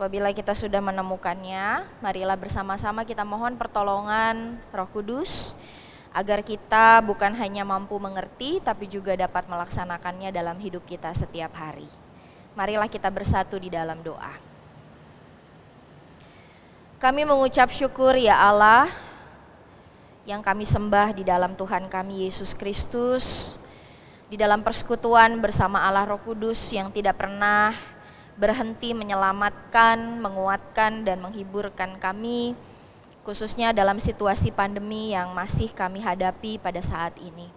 Apabila kita sudah menemukannya, marilah bersama-sama kita mohon pertolongan Roh Kudus agar kita bukan hanya mampu mengerti tapi juga dapat melaksanakannya dalam hidup kita setiap hari. Marilah kita bersatu di dalam doa. Kami mengucap syukur ya Allah yang kami sembah di dalam Tuhan kami Yesus Kristus, di dalam persekutuan bersama Allah Roh Kudus yang tidak pernah berhenti menyelamatkan, menguatkan, dan menghiburkan kami, khususnya dalam situasi pandemi yang masih kami hadapi pada saat ini.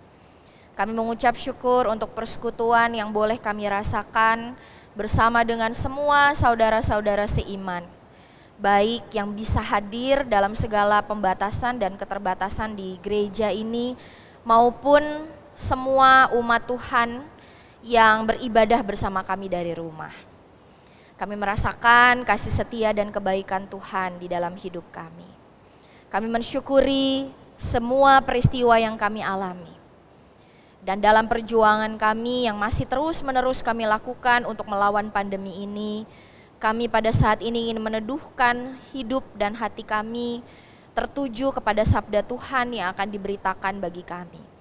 Kami mengucap syukur untuk persekutuan yang boleh kami rasakan bersama dengan semua saudara-saudara seiman, baik yang bisa hadir dalam segala pembatasan dan keterbatasan di gereja ini, maupun semua umat Tuhan yang beribadah bersama kami dari rumah. Kami merasakan kasih setia dan kebaikan Tuhan di dalam hidup kami. Kami mensyukuri semua peristiwa yang kami alami. Dan dalam perjuangan kami yang masih terus-menerus kami lakukan untuk melawan pandemi ini, kami pada saat ini ingin meneduhkan hidup dan hati kami tertuju kepada sabda Tuhan yang akan diberitakan bagi kami.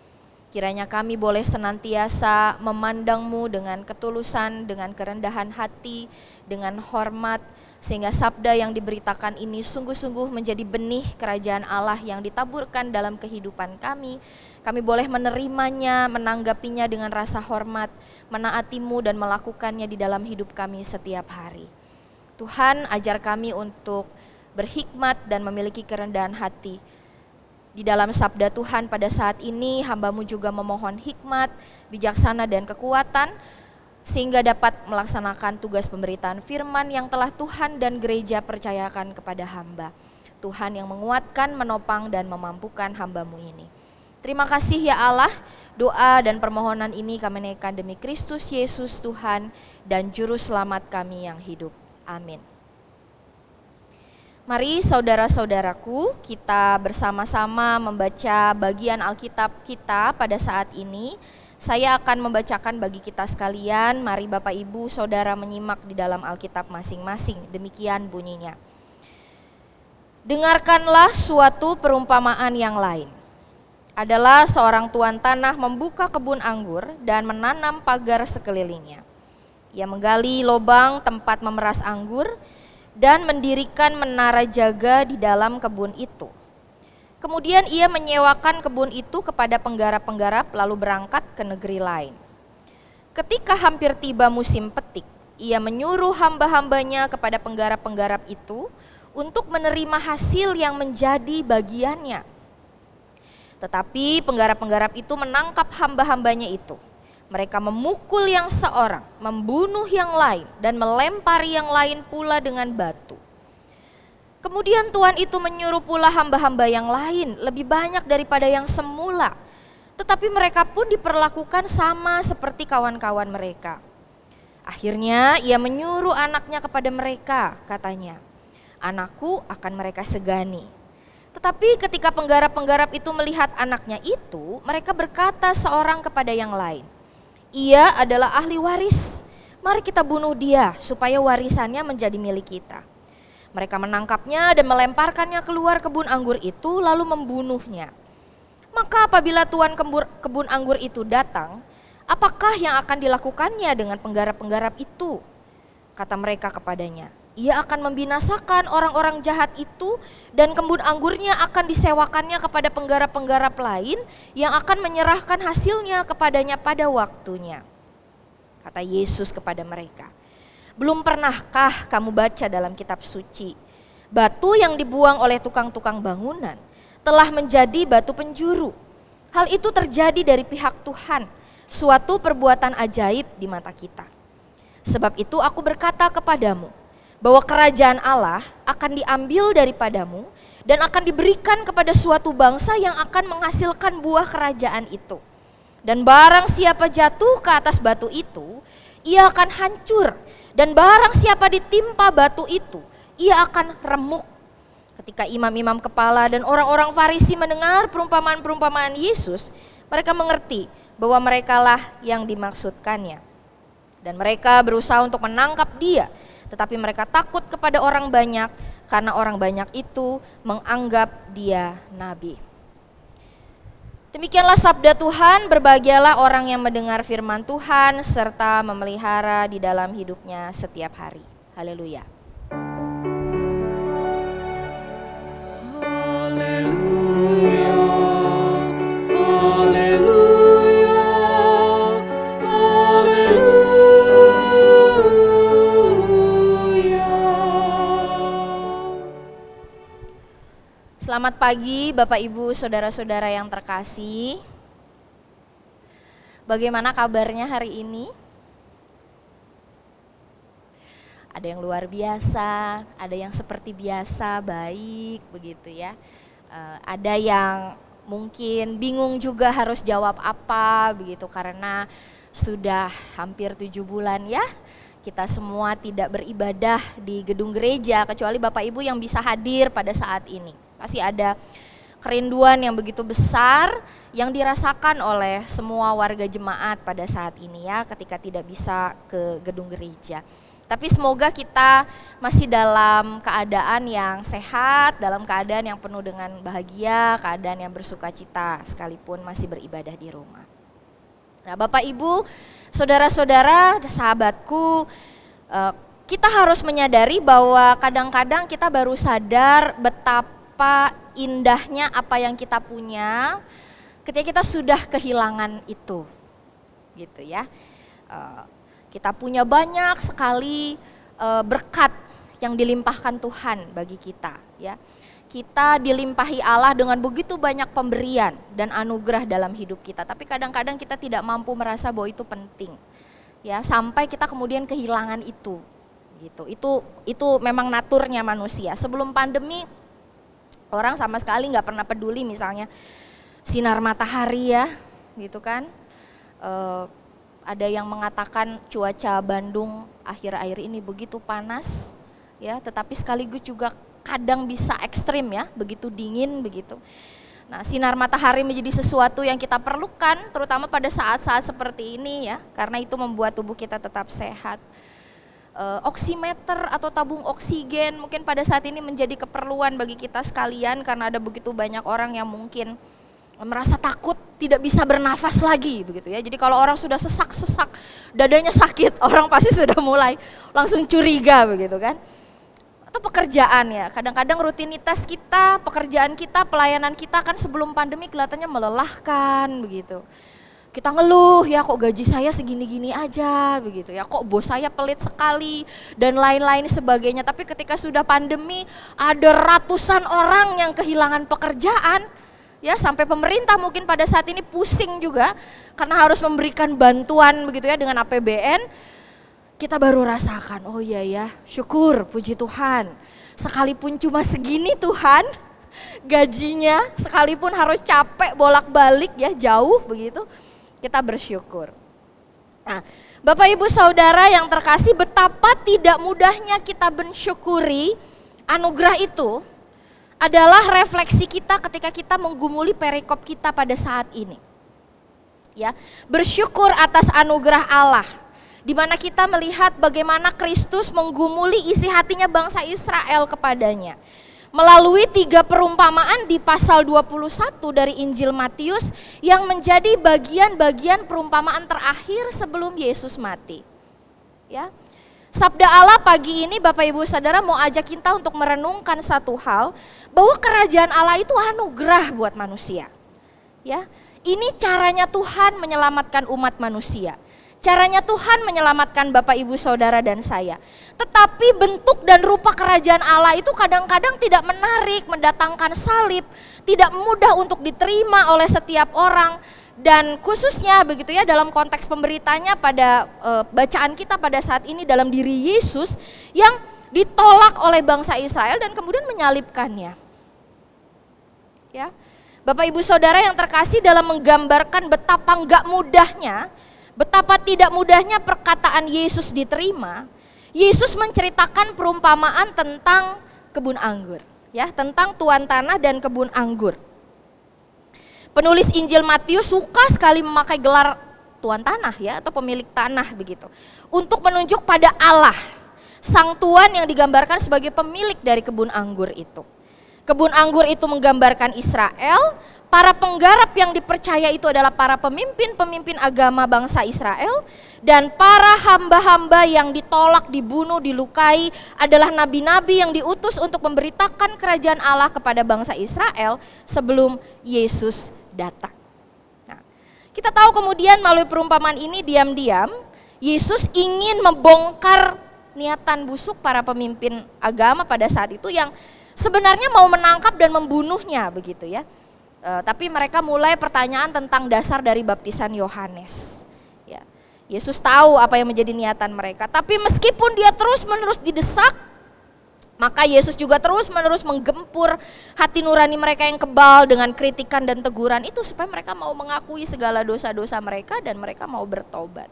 Kiranya kami boleh senantiasa memandangmu dengan ketulusan, dengan kerendahan hati, dengan hormat, sehingga sabda yang diberitakan ini sungguh-sungguh menjadi benih kerajaan Allah yang ditaburkan dalam kehidupan kami. Kami boleh menerimanya, menanggapinya dengan rasa hormat, menaatimu dan melakukannya di dalam hidup kami setiap hari. Tuhan ajar kami untuk berhikmat dan memiliki kerendahan hati, di dalam sabda Tuhan pada saat ini hambamu juga memohon hikmat, bijaksana dan kekuatan sehingga dapat melaksanakan tugas pemberitaan firman yang telah Tuhan dan gereja percayakan kepada hamba. Tuhan yang menguatkan, menopang dan memampukan hambamu ini. Terima kasih ya Allah, doa dan permohonan ini kami naikkan demi Kristus Yesus Tuhan dan Juru Selamat kami yang hidup. Amin. Mari saudara-saudaraku, kita bersama-sama membaca bagian Alkitab kita pada saat ini. Saya akan membacakan bagi kita sekalian. Mari Bapak Ibu, Saudara menyimak di dalam Alkitab masing-masing. Demikian bunyinya. Dengarkanlah suatu perumpamaan yang lain. Adalah seorang tuan tanah membuka kebun anggur dan menanam pagar sekelilingnya. Ia menggali lubang tempat memeras anggur dan mendirikan menara jaga di dalam kebun itu. Kemudian ia menyewakan kebun itu kepada penggarap-penggarap lalu berangkat ke negeri lain. Ketika hampir tiba musim petik, ia menyuruh hamba-hambanya kepada penggarap-penggarap itu untuk menerima hasil yang menjadi bagiannya. Tetapi penggarap-penggarap itu menangkap hamba-hambanya itu mereka memukul yang seorang, membunuh yang lain, dan melempari yang lain pula dengan batu. Kemudian Tuhan itu menyuruh pula hamba-hamba yang lain lebih banyak daripada yang semula. Tetapi mereka pun diperlakukan sama seperti kawan-kawan mereka. Akhirnya ia menyuruh anaknya kepada mereka, katanya, "Anakku akan mereka segani." Tetapi ketika penggarap-penggarap itu melihat anaknya itu, mereka berkata seorang kepada yang lain, ia adalah ahli waris. Mari kita bunuh dia supaya warisannya menjadi milik kita. Mereka menangkapnya dan melemparkannya keluar kebun anggur itu lalu membunuhnya. Maka apabila tuan kebun anggur itu datang, apakah yang akan dilakukannya dengan penggarap-penggarap itu? Kata mereka kepadanya, ia akan membinasakan orang-orang jahat itu dan kebun anggurnya akan disewakannya kepada penggarap-penggarap lain yang akan menyerahkan hasilnya kepadanya pada waktunya. Kata Yesus kepada mereka, belum pernahkah kamu baca dalam kitab suci, batu yang dibuang oleh tukang-tukang bangunan telah menjadi batu penjuru. Hal itu terjadi dari pihak Tuhan, suatu perbuatan ajaib di mata kita. Sebab itu aku berkata kepadamu, bahwa kerajaan Allah akan diambil daripadamu dan akan diberikan kepada suatu bangsa yang akan menghasilkan buah kerajaan itu. Dan barang siapa jatuh ke atas batu itu, ia akan hancur. Dan barang siapa ditimpa batu itu, ia akan remuk. Ketika imam-imam kepala dan orang-orang Farisi mendengar perumpamaan-perumpamaan Yesus, mereka mengerti bahwa merekalah yang dimaksudkannya. Dan mereka berusaha untuk menangkap dia, tetapi mereka takut kepada orang banyak karena orang banyak itu menganggap dia nabi. Demikianlah sabda Tuhan, berbahagialah orang yang mendengar firman Tuhan serta memelihara di dalam hidupnya setiap hari. Haleluya. Selamat pagi Bapak Ibu Saudara-saudara yang terkasih. Bagaimana kabarnya hari ini? Ada yang luar biasa, ada yang seperti biasa, baik begitu ya. Uh, ada yang mungkin bingung juga harus jawab apa begitu karena sudah hampir tujuh bulan ya kita semua tidak beribadah di gedung gereja kecuali Bapak Ibu yang bisa hadir pada saat ini. Pasti ada kerinduan yang begitu besar yang dirasakan oleh semua warga jemaat pada saat ini ya ketika tidak bisa ke gedung gereja. Tapi semoga kita masih dalam keadaan yang sehat, dalam keadaan yang penuh dengan bahagia, keadaan yang bersuka cita sekalipun masih beribadah di rumah. Nah, Bapak Ibu, saudara-saudara, sahabatku, eh, kita harus menyadari bahwa kadang-kadang kita baru sadar betapa betapa indahnya apa yang kita punya ketika kita sudah kehilangan itu. Gitu ya. Uh, kita punya banyak sekali uh, berkat yang dilimpahkan Tuhan bagi kita, ya. Kita dilimpahi Allah dengan begitu banyak pemberian dan anugerah dalam hidup kita, tapi kadang-kadang kita tidak mampu merasa bahwa itu penting. Ya, sampai kita kemudian kehilangan itu. Gitu. Itu itu memang naturnya manusia. Sebelum pandemi orang sama sekali nggak pernah peduli misalnya sinar matahari ya gitu kan. E, ada yang mengatakan cuaca Bandung akhir-akhir ini begitu panas ya tetapi sekaligus juga kadang bisa ekstrim ya begitu dingin begitu. Nah sinar matahari menjadi sesuatu yang kita perlukan terutama pada saat-saat seperti ini ya karena itu membuat tubuh kita tetap sehat uh, oximeter atau tabung oksigen mungkin pada saat ini menjadi keperluan bagi kita sekalian karena ada begitu banyak orang yang mungkin merasa takut tidak bisa bernafas lagi begitu ya. Jadi kalau orang sudah sesak-sesak, dadanya sakit, orang pasti sudah mulai langsung curiga begitu kan. Atau pekerjaan ya, kadang-kadang rutinitas kita, pekerjaan kita, pelayanan kita kan sebelum pandemi kelihatannya melelahkan begitu kita ngeluh ya kok gaji saya segini-gini aja begitu. Ya kok bos saya pelit sekali dan lain-lain sebagainya. Tapi ketika sudah pandemi ada ratusan orang yang kehilangan pekerjaan. Ya sampai pemerintah mungkin pada saat ini pusing juga karena harus memberikan bantuan begitu ya dengan APBN kita baru rasakan oh iya ya syukur puji Tuhan. Sekalipun cuma segini Tuhan gajinya sekalipun harus capek bolak-balik ya jauh begitu kita bersyukur. Nah, Bapak Ibu Saudara yang terkasih, betapa tidak mudahnya kita mensyukuri anugerah itu adalah refleksi kita ketika kita menggumuli perikop kita pada saat ini. Ya, bersyukur atas anugerah Allah di mana kita melihat bagaimana Kristus menggumuli isi hatinya bangsa Israel kepadanya melalui tiga perumpamaan di pasal 21 dari Injil Matius yang menjadi bagian-bagian perumpamaan terakhir sebelum Yesus mati. Ya. Sabda Allah pagi ini Bapak Ibu Saudara mau ajak kita untuk merenungkan satu hal bahwa kerajaan Allah itu anugerah buat manusia. Ya. Ini caranya Tuhan menyelamatkan umat manusia. Caranya Tuhan menyelamatkan Bapak Ibu Saudara dan saya. Tetapi bentuk dan rupa kerajaan Allah itu kadang-kadang tidak menarik, mendatangkan salib, tidak mudah untuk diterima oleh setiap orang dan khususnya begitu ya dalam konteks pemberitanya pada e, bacaan kita pada saat ini dalam diri Yesus yang ditolak oleh bangsa Israel dan kemudian menyalibkannya. Ya. Bapak Ibu Saudara yang terkasih dalam menggambarkan betapa enggak mudahnya Betapa tidak mudahnya perkataan Yesus diterima. Yesus menceritakan perumpamaan tentang kebun anggur, ya, tentang tuan tanah dan kebun anggur. Penulis Injil Matius suka sekali memakai gelar tuan tanah ya atau pemilik tanah begitu untuk menunjuk pada Allah. sang tuan yang digambarkan sebagai pemilik dari kebun anggur itu. Kebun anggur itu menggambarkan Israel, para penggarap yang dipercaya itu adalah para pemimpin-pemimpin agama bangsa Israel, dan para hamba-hamba yang ditolak, dibunuh, dilukai adalah nabi-nabi yang diutus untuk memberitakan kerajaan Allah kepada bangsa Israel sebelum Yesus datang. Nah, kita tahu kemudian melalui perumpamaan ini diam-diam Yesus ingin membongkar niatan busuk para pemimpin agama pada saat itu yang sebenarnya mau menangkap dan membunuhnya begitu ya. E, tapi mereka mulai pertanyaan tentang dasar dari baptisan Yohanes. Ya. Yesus tahu apa yang menjadi niatan mereka, tapi meskipun dia terus-menerus didesak, maka Yesus juga terus-menerus menggempur hati nurani mereka yang kebal dengan kritikan dan teguran itu supaya mereka mau mengakui segala dosa-dosa mereka dan mereka mau bertobat.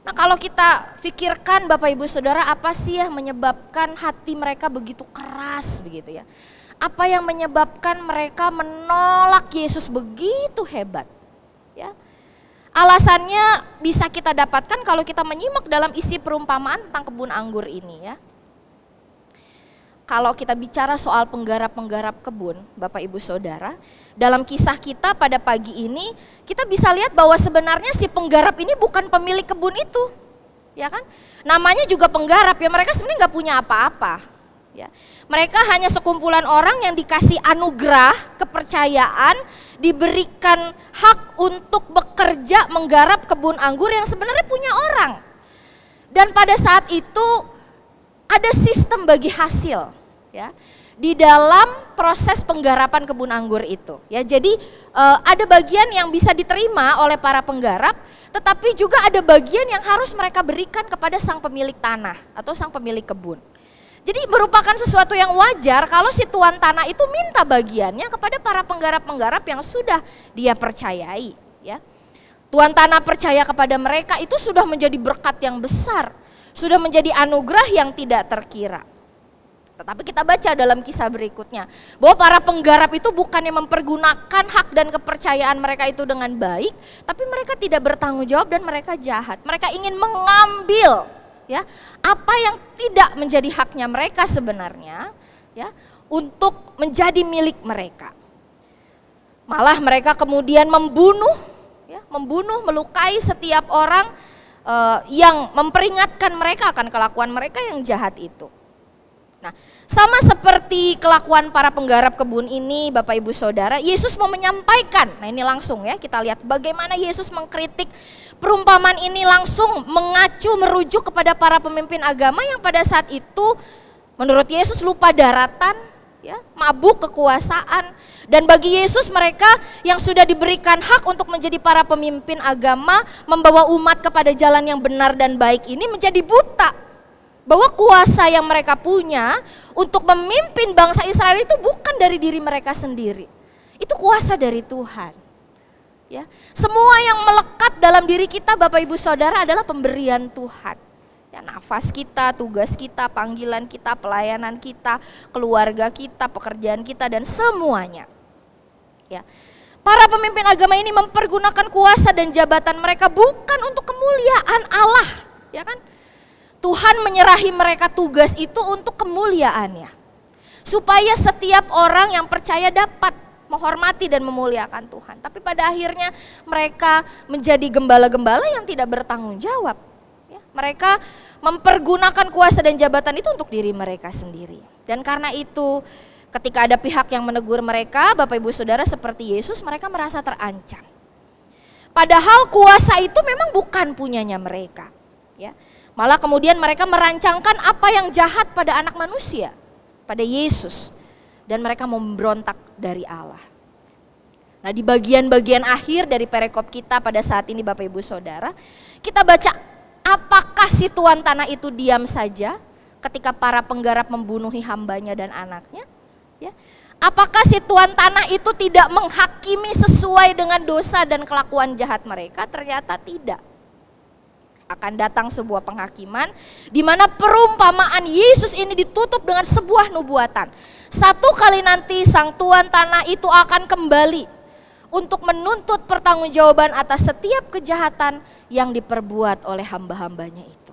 Nah kalau kita pikirkan Bapak Ibu Saudara apa sih yang menyebabkan hati mereka begitu keras begitu ya. Apa yang menyebabkan mereka menolak Yesus begitu hebat ya. Alasannya bisa kita dapatkan kalau kita menyimak dalam isi perumpamaan tentang kebun anggur ini ya kalau kita bicara soal penggarap-penggarap kebun, Bapak Ibu Saudara, dalam kisah kita pada pagi ini, kita bisa lihat bahwa sebenarnya si penggarap ini bukan pemilik kebun itu. Ya kan? Namanya juga penggarap ya, mereka sebenarnya nggak punya apa-apa. Ya. Mereka hanya sekumpulan orang yang dikasih anugerah, kepercayaan, diberikan hak untuk bekerja menggarap kebun anggur yang sebenarnya punya orang. Dan pada saat itu ada sistem bagi hasil ya di dalam proses penggarapan kebun anggur itu ya jadi uh, ada bagian yang bisa diterima oleh para penggarap tetapi juga ada bagian yang harus mereka berikan kepada sang pemilik tanah atau sang pemilik kebun jadi merupakan sesuatu yang wajar kalau si tuan tanah itu minta bagiannya kepada para penggarap-penggarap yang sudah dia percayai ya tuan tanah percaya kepada mereka itu sudah menjadi berkat yang besar sudah menjadi anugerah yang tidak terkira. Tetapi kita baca dalam kisah berikutnya bahwa para penggarap itu bukannya mempergunakan hak dan kepercayaan mereka itu dengan baik, tapi mereka tidak bertanggung jawab dan mereka jahat. Mereka ingin mengambil ya apa yang tidak menjadi haknya mereka sebenarnya ya untuk menjadi milik mereka. Malah mereka kemudian membunuh ya, membunuh, melukai setiap orang uh, yang memperingatkan mereka akan kelakuan mereka yang jahat itu. Nah, sama seperti kelakuan para penggarap kebun ini, Bapak Ibu Saudara, Yesus mau menyampaikan. Nah, ini langsung ya, kita lihat bagaimana Yesus mengkritik perumpamaan ini langsung mengacu merujuk kepada para pemimpin agama yang pada saat itu menurut Yesus lupa daratan, ya, mabuk kekuasaan. Dan bagi Yesus mereka yang sudah diberikan hak untuk menjadi para pemimpin agama, membawa umat kepada jalan yang benar dan baik ini menjadi buta. Bahwa kuasa yang mereka punya untuk memimpin bangsa Israel itu bukan dari diri mereka sendiri. Itu kuasa dari Tuhan. Ya, semua yang melekat dalam diri kita Bapak Ibu Saudara adalah pemberian Tuhan ya, nafas kita, tugas kita, panggilan kita, pelayanan kita, keluarga kita, pekerjaan kita dan semuanya. Ya. Para pemimpin agama ini mempergunakan kuasa dan jabatan mereka bukan untuk kemuliaan Allah, ya kan? Tuhan menyerahi mereka tugas itu untuk kemuliaannya. Supaya setiap orang yang percaya dapat menghormati dan memuliakan Tuhan. Tapi pada akhirnya mereka menjadi gembala-gembala yang tidak bertanggung jawab. Ya, mereka mempergunakan kuasa dan jabatan itu untuk diri mereka sendiri. Dan karena itu ketika ada pihak yang menegur mereka, Bapak Ibu Saudara seperti Yesus, mereka merasa terancam. Padahal kuasa itu memang bukan punyanya mereka. Ya. Malah kemudian mereka merancangkan apa yang jahat pada anak manusia, pada Yesus. Dan mereka memberontak dari Allah. Nah di bagian-bagian akhir dari perikop kita pada saat ini Bapak Ibu Saudara, kita baca Apakah si tuan tanah itu diam saja ketika para penggarap membunuhi hambanya dan anaknya? Ya. Apakah si tuan tanah itu tidak menghakimi sesuai dengan dosa dan kelakuan jahat mereka? Ternyata tidak. Akan datang sebuah penghakiman di mana perumpamaan Yesus ini ditutup dengan sebuah nubuatan. Satu kali nanti sang tuan tanah itu akan kembali untuk menuntut pertanggungjawaban atas setiap kejahatan yang diperbuat oleh hamba-hambanya itu.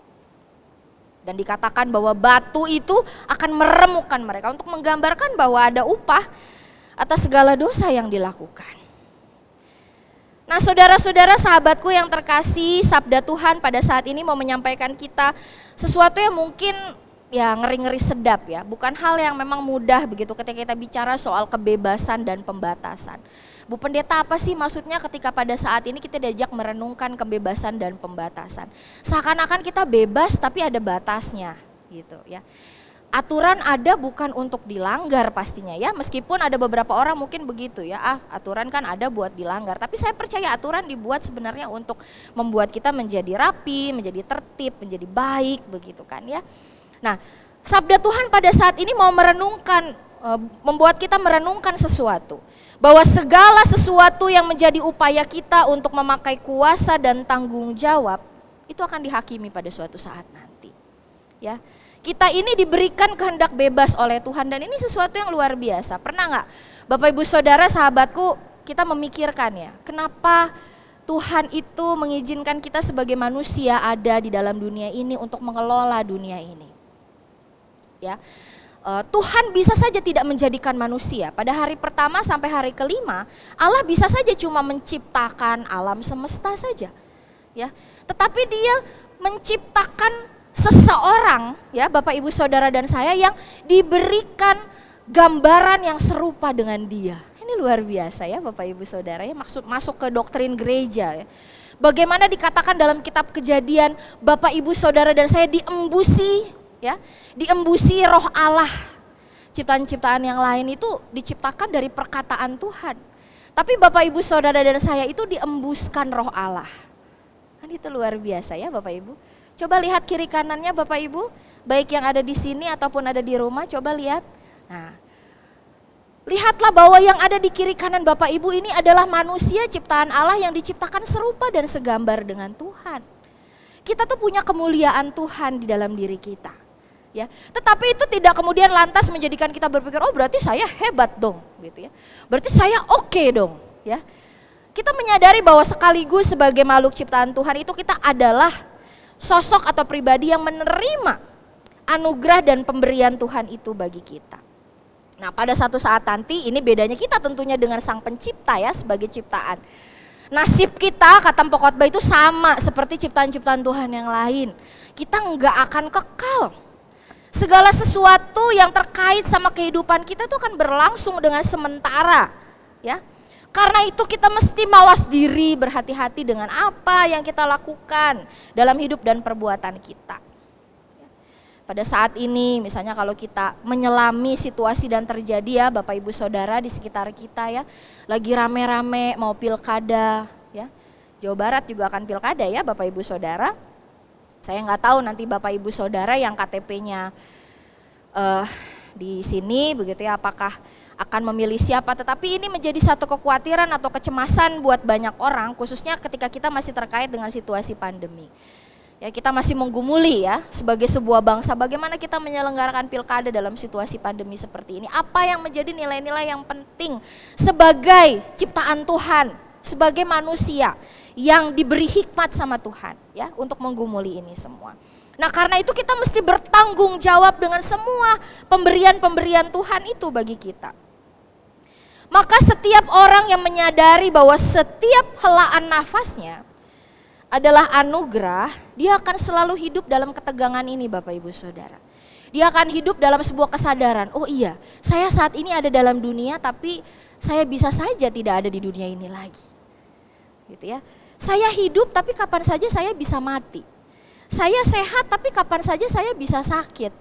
Dan dikatakan bahwa batu itu akan meremukkan mereka untuk menggambarkan bahwa ada upah atas segala dosa yang dilakukan. Nah saudara-saudara sahabatku yang terkasih, sabda Tuhan pada saat ini mau menyampaikan kita sesuatu yang mungkin ya ngeri-ngeri sedap ya. Bukan hal yang memang mudah begitu ketika kita bicara soal kebebasan dan pembatasan. Bu Pendeta apa sih maksudnya ketika pada saat ini kita diajak merenungkan kebebasan dan pembatasan. Seakan-akan kita bebas tapi ada batasnya gitu ya aturan ada bukan untuk dilanggar pastinya ya meskipun ada beberapa orang mungkin begitu ya. Ah aturan kan ada buat dilanggar tapi saya percaya aturan dibuat sebenarnya untuk membuat kita menjadi rapi menjadi tertib menjadi baik begitu kan ya. Nah sabda Tuhan pada saat ini mau merenungkan eh, membuat kita merenungkan sesuatu. Bahwa segala sesuatu yang menjadi upaya kita untuk memakai kuasa dan tanggung jawab itu akan dihakimi pada suatu saat nanti. Ya kita ini diberikan kehendak bebas oleh Tuhan dan ini sesuatu yang luar biasa. Pernah nggak Bapak Ibu Saudara sahabatku kita memikirkan ya, kenapa Tuhan itu mengizinkan kita sebagai manusia ada di dalam dunia ini untuk mengelola dunia ini. Ya. Eh, Tuhan bisa saja tidak menjadikan manusia. Pada hari pertama sampai hari kelima, Allah bisa saja cuma menciptakan alam semesta saja. Ya. Tetapi dia menciptakan seseorang ya Bapak Ibu Saudara dan saya yang diberikan gambaran yang serupa dengan dia. Ini luar biasa ya Bapak Ibu Saudara ya maksud masuk ke doktrin gereja ya. Bagaimana dikatakan dalam kitab Kejadian Bapak Ibu Saudara dan saya diembusi ya, diembusi roh Allah. Ciptaan-ciptaan yang lain itu diciptakan dari perkataan Tuhan. Tapi Bapak Ibu Saudara dan saya itu diembuskan roh Allah. Kan itu luar biasa ya Bapak Ibu. Coba lihat kiri kanannya Bapak Ibu, baik yang ada di sini ataupun ada di rumah, coba lihat. Nah, lihatlah bahwa yang ada di kiri kanan Bapak Ibu ini adalah manusia ciptaan Allah yang diciptakan serupa dan segambar dengan Tuhan. Kita tuh punya kemuliaan Tuhan di dalam diri kita. Ya, tetapi itu tidak kemudian lantas menjadikan kita berpikir, oh berarti saya hebat dong, gitu ya. Berarti saya oke okay dong, ya. Kita menyadari bahwa sekaligus sebagai makhluk ciptaan Tuhan itu kita adalah sosok atau pribadi yang menerima anugerah dan pemberian Tuhan itu bagi kita. Nah, pada satu saat nanti ini bedanya kita tentunya dengan sang pencipta ya sebagai ciptaan. Nasib kita kata Pokotbah itu sama seperti ciptaan-ciptaan Tuhan yang lain. Kita nggak akan kekal. Segala sesuatu yang terkait sama kehidupan kita itu akan berlangsung dengan sementara, ya. Karena itu kita mesti mawas diri, berhati-hati dengan apa yang kita lakukan dalam hidup dan perbuatan kita. Pada saat ini misalnya kalau kita menyelami situasi dan terjadi ya Bapak Ibu Saudara di sekitar kita ya, lagi rame-rame mau pilkada ya. Jawa Barat juga akan pilkada ya Bapak Ibu Saudara. Saya nggak tahu nanti Bapak Ibu Saudara yang KTP-nya uh, eh, di sini begitu ya apakah akan memilih siapa, tetapi ini menjadi satu kekhawatiran atau kecemasan buat banyak orang, khususnya ketika kita masih terkait dengan situasi pandemi. Ya, kita masih menggumuli ya sebagai sebuah bangsa bagaimana kita menyelenggarakan pilkada dalam situasi pandemi seperti ini. Apa yang menjadi nilai-nilai yang penting sebagai ciptaan Tuhan, sebagai manusia yang diberi hikmat sama Tuhan ya untuk menggumuli ini semua. Nah, karena itu kita mesti bertanggung jawab dengan semua pemberian-pemberian Tuhan itu bagi kita. Maka setiap orang yang menyadari bahwa setiap helaan nafasnya adalah anugerah, dia akan selalu hidup dalam ketegangan ini Bapak Ibu Saudara. Dia akan hidup dalam sebuah kesadaran, oh iya, saya saat ini ada dalam dunia tapi saya bisa saja tidak ada di dunia ini lagi. Gitu ya. Saya hidup tapi kapan saja saya bisa mati. Saya sehat tapi kapan saja saya bisa sakit.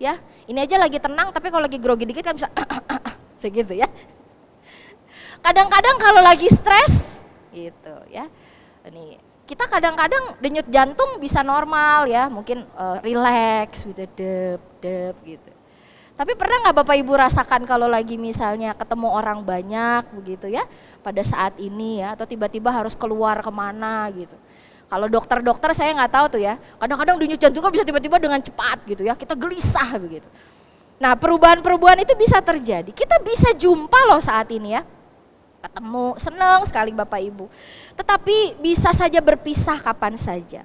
Ya, ini aja lagi tenang tapi kalau lagi grogi dikit kan bisa segitu ya. Kadang-kadang kalau lagi stres gitu ya. Ini kita kadang-kadang denyut jantung bisa normal ya, mungkin uh, relax gitu, dep dep gitu. Tapi pernah nggak Bapak Ibu rasakan kalau lagi misalnya ketemu orang banyak begitu ya pada saat ini ya atau tiba-tiba harus keluar ke mana gitu. Kalau dokter-dokter saya nggak tahu tuh ya, kadang-kadang denyut jantungnya bisa tiba-tiba dengan cepat gitu ya, kita gelisah begitu. Nah perubahan-perubahan itu bisa terjadi, kita bisa jumpa loh saat ini ya, ketemu, senang sekali Bapak Ibu. Tetapi bisa saja berpisah kapan saja.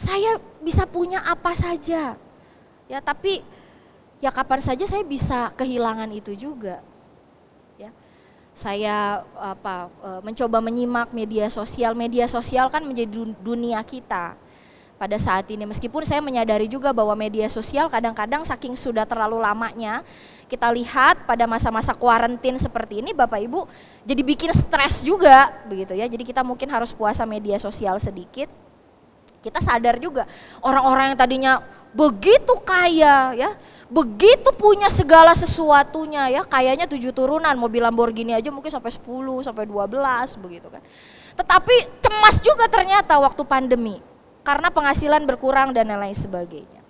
Saya bisa punya apa saja. Ya, tapi ya kapan saja saya bisa kehilangan itu juga. Ya. Saya apa e, mencoba menyimak media sosial. Media sosial kan menjadi dunia kita pada saat ini. Meskipun saya menyadari juga bahwa media sosial kadang-kadang saking sudah terlalu lamanya, kita lihat pada masa-masa kuarantin seperti ini Bapak Ibu jadi bikin stres juga begitu ya. Jadi kita mungkin harus puasa media sosial sedikit. Kita sadar juga orang-orang yang tadinya begitu kaya ya, begitu punya segala sesuatunya ya, kayaknya tujuh turunan, mobil Lamborghini aja mungkin sampai 10, sampai 12 begitu kan. Tetapi cemas juga ternyata waktu pandemi karena penghasilan berkurang dan lain sebagainya.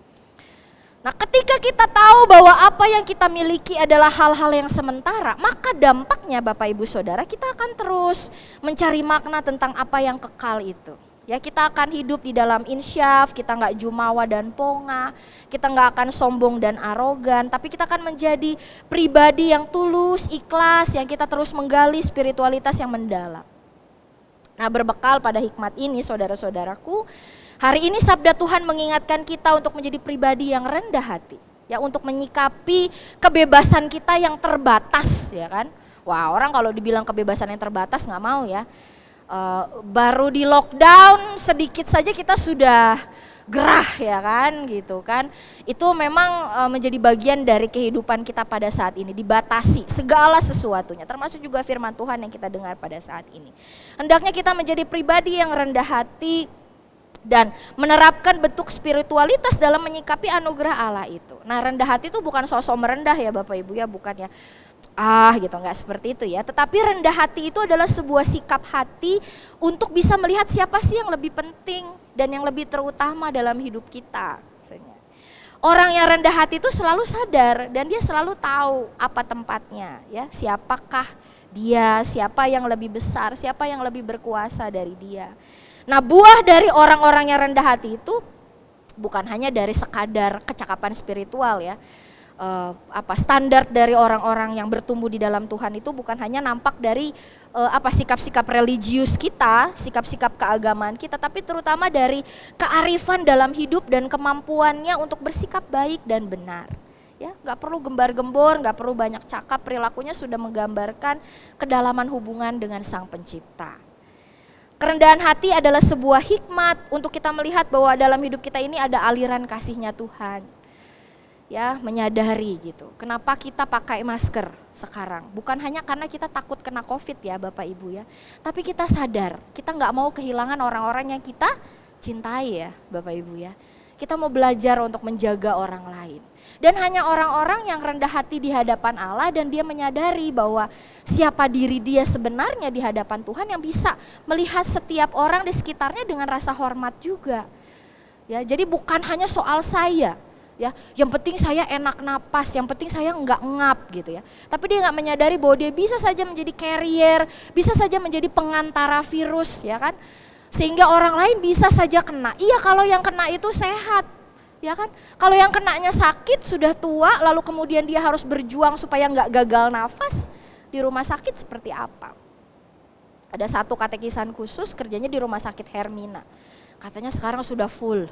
Nah, ketika kita tahu bahwa apa yang kita miliki adalah hal-hal yang sementara, maka dampaknya Bapak Ibu Saudara kita akan terus mencari makna tentang apa yang kekal itu. Ya kita akan hidup di dalam insyaf, kita nggak jumawa dan ponga, kita nggak akan sombong dan arogan, tapi kita akan menjadi pribadi yang tulus, ikhlas, yang kita terus menggali spiritualitas yang mendalam. Nah berbekal pada hikmat ini saudara-saudaraku, Hari ini sabda Tuhan mengingatkan kita untuk menjadi pribadi yang rendah hati. Ya untuk menyikapi kebebasan kita yang terbatas ya kan. Wah orang kalau dibilang kebebasan yang terbatas nggak mau ya. Uh, baru di lockdown sedikit saja kita sudah gerah ya kan gitu kan itu memang uh, menjadi bagian dari kehidupan kita pada saat ini dibatasi segala sesuatunya termasuk juga firman Tuhan yang kita dengar pada saat ini hendaknya kita menjadi pribadi yang rendah hati dan menerapkan bentuk spiritualitas dalam menyikapi anugerah Allah itu. Nah rendah hati itu bukan sosok merendah ya Bapak Ibu ya, bukan ya ah gitu nggak seperti itu ya. Tetapi rendah hati itu adalah sebuah sikap hati untuk bisa melihat siapa sih yang lebih penting dan yang lebih terutama dalam hidup kita. Orang yang rendah hati itu selalu sadar dan dia selalu tahu apa tempatnya ya, siapakah dia, siapa yang lebih besar, siapa yang lebih berkuasa dari dia. Nah buah dari orang-orang yang rendah hati itu bukan hanya dari sekadar kecakapan spiritual ya. Uh, apa standar dari orang-orang yang bertumbuh di dalam Tuhan itu bukan hanya nampak dari uh, apa sikap-sikap religius kita, sikap-sikap keagamaan kita, tapi terutama dari kearifan dalam hidup dan kemampuannya untuk bersikap baik dan benar. Ya, nggak perlu gembar-gembor, nggak perlu banyak cakap, perilakunya sudah menggambarkan kedalaman hubungan dengan Sang Pencipta. Kerendahan hati adalah sebuah hikmat untuk kita melihat bahwa dalam hidup kita ini ada aliran kasihnya Tuhan. Ya, menyadari gitu. Kenapa kita pakai masker sekarang? Bukan hanya karena kita takut kena COVID ya Bapak Ibu ya. Tapi kita sadar, kita nggak mau kehilangan orang-orang yang kita cintai ya Bapak Ibu ya. Kita mau belajar untuk menjaga orang lain. Dan hanya orang-orang yang rendah hati di hadapan Allah dan dia menyadari bahwa siapa diri dia sebenarnya di hadapan Tuhan yang bisa melihat setiap orang di sekitarnya dengan rasa hormat juga. Ya, jadi bukan hanya soal saya, ya. Yang penting saya enak napas yang penting saya nggak ngap gitu ya. Tapi dia nggak menyadari bahwa dia bisa saja menjadi carrier bisa saja menjadi pengantara virus ya kan? Sehingga orang lain bisa saja kena. Iya kalau yang kena itu sehat ya kan? Kalau yang kenanya sakit sudah tua lalu kemudian dia harus berjuang supaya nggak gagal nafas di rumah sakit seperti apa? Ada satu katekisan khusus kerjanya di rumah sakit Hermina. Katanya sekarang sudah full.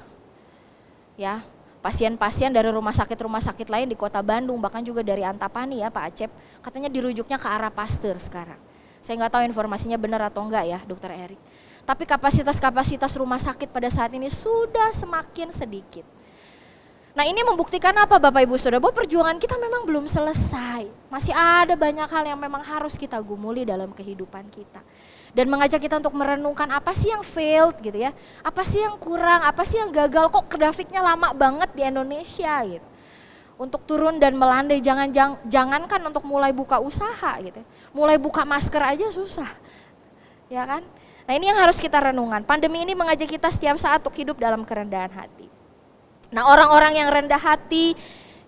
Ya, pasien-pasien dari rumah sakit-rumah sakit lain di kota Bandung bahkan juga dari Antapani ya Pak Acep katanya dirujuknya ke arah Pasteur sekarang. Saya nggak tahu informasinya benar atau enggak ya Dokter Erik. Tapi kapasitas-kapasitas rumah sakit pada saat ini sudah semakin sedikit. Nah ini membuktikan apa Bapak Ibu Saudara bahwa perjuangan kita memang belum selesai. Masih ada banyak hal yang memang harus kita gumuli dalam kehidupan kita. Dan mengajak kita untuk merenungkan apa sih yang failed gitu ya. Apa sih yang kurang, apa sih yang gagal kok grafiknya lama banget di Indonesia gitu. Untuk turun dan melandai jangan jang, jangankan untuk mulai buka usaha gitu. Ya. Mulai buka masker aja susah. Ya kan? Nah ini yang harus kita renungkan. Pandemi ini mengajak kita setiap saat untuk hidup dalam kerendahan hati. Nah orang-orang yang rendah hati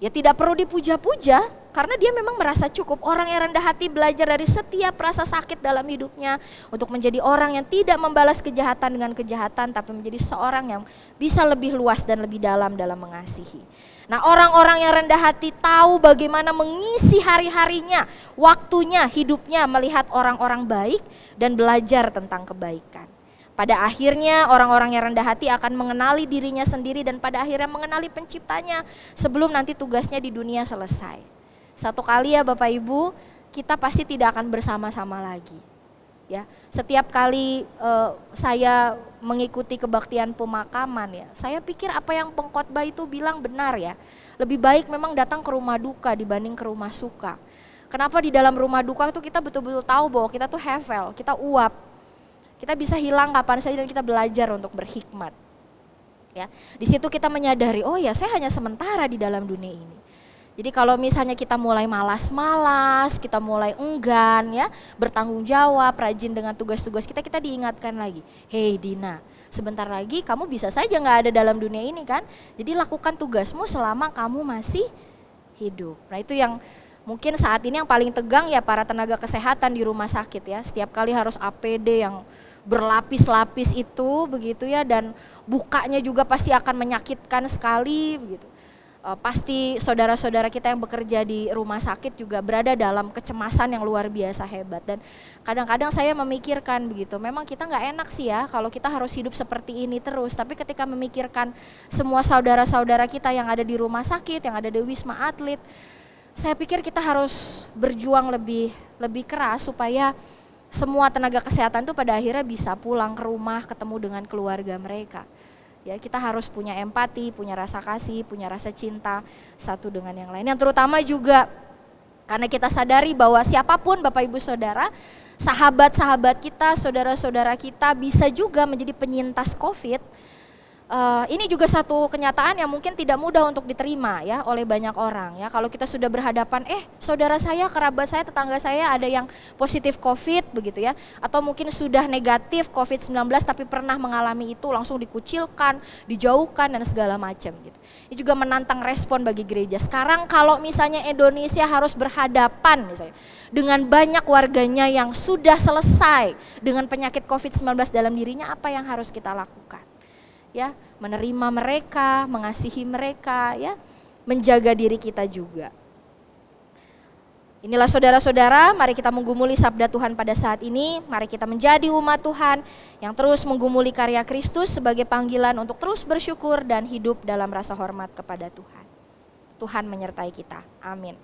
ya tidak perlu dipuja-puja karena dia memang merasa cukup. Orang yang rendah hati belajar dari setiap rasa sakit dalam hidupnya untuk menjadi orang yang tidak membalas kejahatan dengan kejahatan tapi menjadi seorang yang bisa lebih luas dan lebih dalam dalam mengasihi. Nah orang-orang yang rendah hati tahu bagaimana mengisi hari-harinya, waktunya, hidupnya melihat orang-orang baik dan belajar tentang kebaikan. Pada akhirnya orang-orang yang rendah hati akan mengenali dirinya sendiri dan pada akhirnya mengenali penciptanya sebelum nanti tugasnya di dunia selesai. Satu kali ya Bapak Ibu, kita pasti tidak akan bersama-sama lagi. Ya, setiap kali uh, saya mengikuti kebaktian pemakaman ya, saya pikir apa yang pengkhotbah itu bilang benar ya. Lebih baik memang datang ke rumah duka dibanding ke rumah suka. Kenapa di dalam rumah duka itu kita betul-betul tahu bahwa kita tuh hevel, kita uap, kita bisa hilang kapan saja dan kita belajar untuk berhikmat. Ya, di situ kita menyadari, oh ya saya hanya sementara di dalam dunia ini. Jadi kalau misalnya kita mulai malas-malas, kita mulai enggan ya, bertanggung jawab, rajin dengan tugas-tugas kita, kita diingatkan lagi, hei Dina, sebentar lagi kamu bisa saja nggak ada dalam dunia ini kan. Jadi lakukan tugasmu selama kamu masih hidup. Nah itu yang mungkin saat ini yang paling tegang ya para tenaga kesehatan di rumah sakit ya. Setiap kali harus APD yang berlapis-lapis itu begitu ya dan bukanya juga pasti akan menyakitkan sekali begitu. E, pasti saudara-saudara kita yang bekerja di rumah sakit juga berada dalam kecemasan yang luar biasa hebat dan kadang-kadang saya memikirkan begitu memang kita nggak enak sih ya kalau kita harus hidup seperti ini terus tapi ketika memikirkan semua saudara-saudara kita yang ada di rumah sakit yang ada di wisma atlet saya pikir kita harus berjuang lebih lebih keras supaya semua tenaga kesehatan itu pada akhirnya bisa pulang ke rumah ketemu dengan keluarga mereka. Ya, kita harus punya empati, punya rasa kasih, punya rasa cinta satu dengan yang lain. Yang terutama juga karena kita sadari bahwa siapa pun Bapak Ibu Saudara, sahabat-sahabat kita, saudara-saudara kita bisa juga menjadi penyintas Covid Uh, ini juga satu kenyataan yang mungkin tidak mudah untuk diterima ya oleh banyak orang ya. Kalau kita sudah berhadapan, eh saudara saya, kerabat saya, tetangga saya ada yang positif COVID begitu ya, atau mungkin sudah negatif COVID-19 tapi pernah mengalami itu langsung dikucilkan, dijauhkan dan segala macam gitu. Ini juga menantang respon bagi gereja. Sekarang kalau misalnya Indonesia harus berhadapan misalnya dengan banyak warganya yang sudah selesai dengan penyakit COVID-19 dalam dirinya, apa yang harus kita lakukan? Ya, menerima mereka, mengasihi mereka, ya, menjaga diri kita juga. Inilah saudara-saudara, mari kita menggumuli sabda Tuhan pada saat ini. Mari kita menjadi umat Tuhan yang terus menggumuli karya Kristus sebagai panggilan untuk terus bersyukur dan hidup dalam rasa hormat kepada Tuhan. Tuhan menyertai kita. Amin.